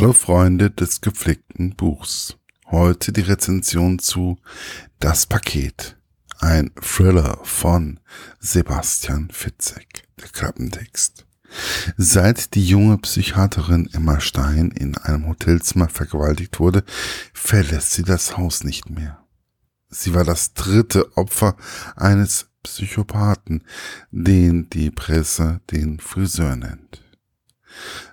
Hallo Freunde des gepflegten Buchs. Heute die Rezension zu Das Paket. Ein Thriller von Sebastian Fitzek. Der Klappentext. Seit die junge Psychiaterin Emma Stein in einem Hotelzimmer vergewaltigt wurde, verlässt sie das Haus nicht mehr. Sie war das dritte Opfer eines Psychopathen, den die Presse den Friseur nennt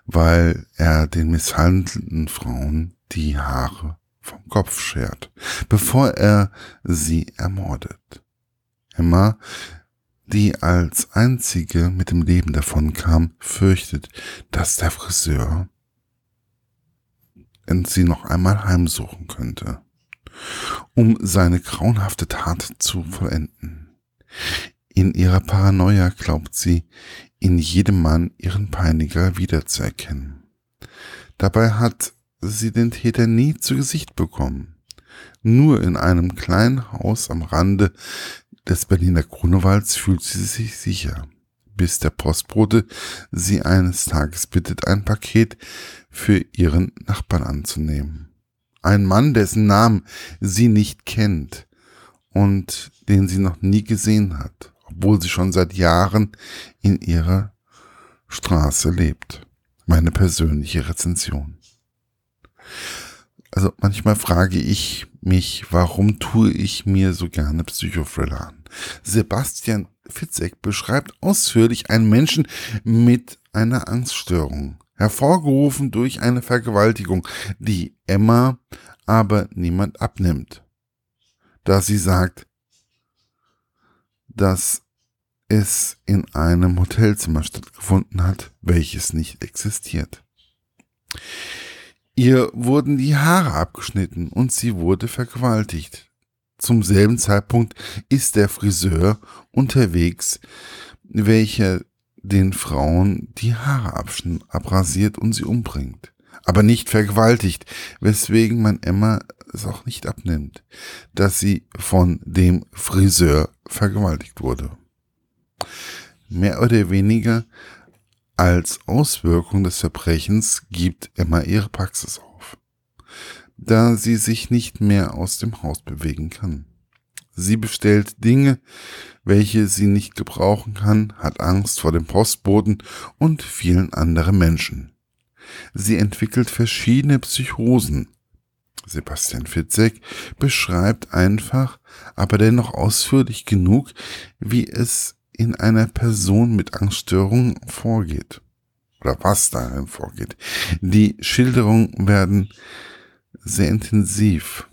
weil er den misshandelnden Frauen die Haare vom Kopf schert, bevor er sie ermordet. Emma, die als einzige mit dem Leben davonkam, fürchtet, dass der Friseur sie noch einmal heimsuchen könnte, um seine grauenhafte Tat zu vollenden. In ihrer Paranoia glaubt sie, in jedem Mann ihren Peiniger wiederzuerkennen. Dabei hat sie den Täter nie zu Gesicht bekommen. Nur in einem kleinen Haus am Rande des Berliner Grunewalds fühlt sie sich sicher, bis der Postbote sie eines Tages bittet, ein Paket für ihren Nachbarn anzunehmen. Ein Mann, dessen Namen sie nicht kennt und den sie noch nie gesehen hat obwohl sie schon seit Jahren in ihrer Straße lebt. Meine persönliche Rezension. Also manchmal frage ich mich, warum tue ich mir so gerne Psychothriller an? Sebastian Fitzek beschreibt ausführlich einen Menschen mit einer Angststörung, hervorgerufen durch eine Vergewaltigung, die Emma aber niemand abnimmt. Da sie sagt, dass es in einem Hotelzimmer stattgefunden hat, welches nicht existiert. Ihr wurden die Haare abgeschnitten und sie wurde vergewaltigt. Zum selben Zeitpunkt ist der Friseur unterwegs, welcher den Frauen die Haare abrasiert und sie umbringt. Aber nicht vergewaltigt, weswegen man Emma es auch nicht abnimmt, dass sie von dem Friseur vergewaltigt wurde. Mehr oder weniger als Auswirkung des Verbrechens gibt Emma ihre Praxis auf, da sie sich nicht mehr aus dem Haus bewegen kann. Sie bestellt Dinge, welche sie nicht gebrauchen kann, hat Angst vor dem Postboten und vielen anderen Menschen. Sie entwickelt verschiedene Psychosen. Sebastian Fitzek beschreibt einfach, aber dennoch ausführlich genug, wie es in einer Person mit Angststörungen vorgeht. Oder was darin vorgeht. Die Schilderungen werden sehr intensiv,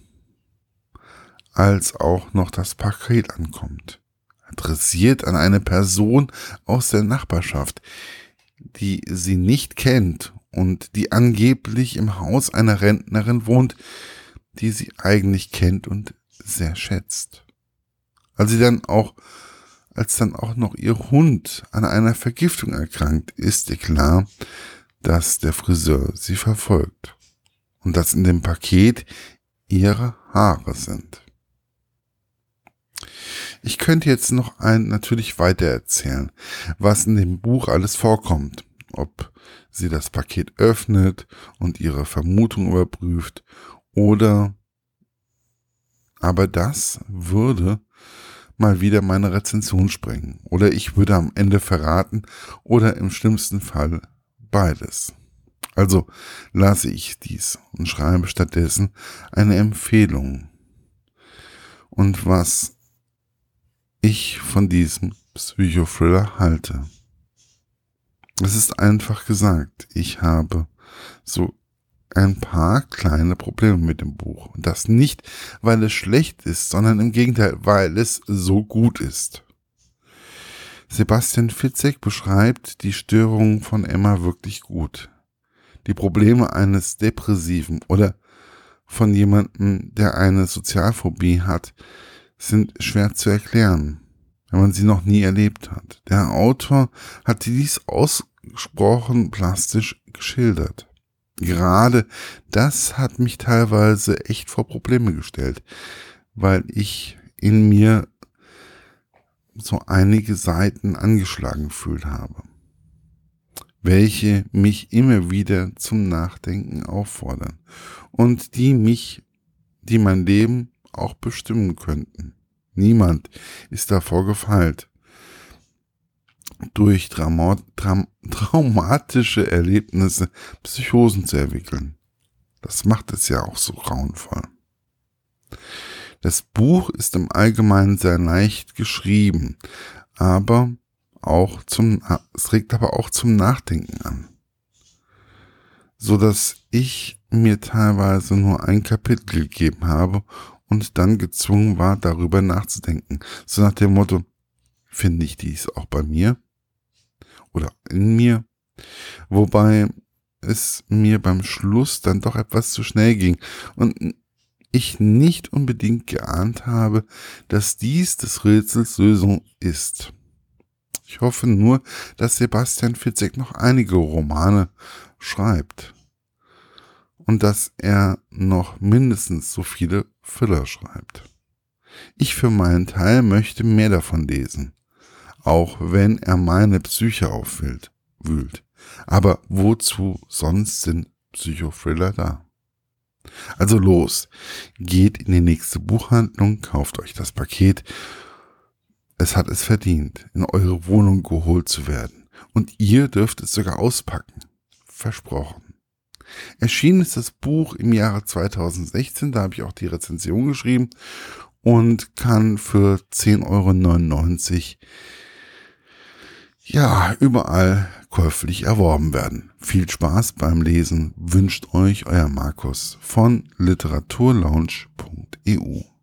als auch noch das Paket ankommt. Adressiert an eine Person aus der Nachbarschaft, die sie nicht kennt und die angeblich im Haus einer Rentnerin wohnt, die sie eigentlich kennt und sehr schätzt. Als sie dann auch als dann auch noch ihr Hund an einer Vergiftung erkrankt, ist ihr klar, dass der Friseur sie verfolgt und dass in dem Paket ihre Haare sind. Ich könnte jetzt noch ein natürlich weiter erzählen, was in dem Buch alles vorkommt, ob sie das Paket öffnet und ihre Vermutung überprüft oder aber das würde mal wieder meine Rezension sprengen. Oder ich würde am Ende verraten oder im schlimmsten Fall beides. Also lasse ich dies und schreibe stattdessen eine Empfehlung. Und was ich von diesem Psychothriller halte. Es ist einfach gesagt, ich habe so ein paar kleine Probleme mit dem Buch. Und das nicht, weil es schlecht ist, sondern im Gegenteil, weil es so gut ist. Sebastian Fitzek beschreibt die Störungen von Emma wirklich gut. Die Probleme eines Depressiven oder von jemandem, der eine Sozialphobie hat, sind schwer zu erklären, wenn man sie noch nie erlebt hat. Der Autor hat dies ausgesprochen plastisch geschildert gerade das hat mich teilweise echt vor Probleme gestellt, weil ich in mir so einige Seiten angeschlagen gefühlt habe. welche mich immer wieder zum Nachdenken auffordern und die mich, die mein Leben auch bestimmen könnten. Niemand ist davor gefeilt, durch Trauma Traum traumatische Erlebnisse Psychosen zu entwickeln. Das macht es ja auch so grauenvoll. Das Buch ist im Allgemeinen sehr leicht geschrieben, aber auch zum, es regt aber auch zum Nachdenken an. So dass ich mir teilweise nur ein Kapitel gegeben habe und dann gezwungen war, darüber nachzudenken. So nach dem Motto, finde ich dies auch bei mir? Oder in mir? Wobei es mir beim Schluss dann doch etwas zu schnell ging und ich nicht unbedingt geahnt habe, dass dies des Rätsels Lösung ist. Ich hoffe nur, dass Sebastian Fitzek noch einige Romane schreibt und dass er noch mindestens so viele Filler schreibt. Ich für meinen Teil möchte mehr davon lesen, auch wenn er meine Psyche aufwühlt. Aber wozu sonst sind Psychothriller da? Also los, geht in die nächste Buchhandlung, kauft euch das Paket. Es hat es verdient, in eure Wohnung geholt zu werden. Und ihr dürft es sogar auspacken. Versprochen. Erschienen ist das Buch im Jahre 2016, da habe ich auch die Rezension geschrieben und kann für 10,99 Euro ja, überall käuflich erworben werden. Viel Spaß beim Lesen wünscht euch euer Markus von literaturlaunch.eu.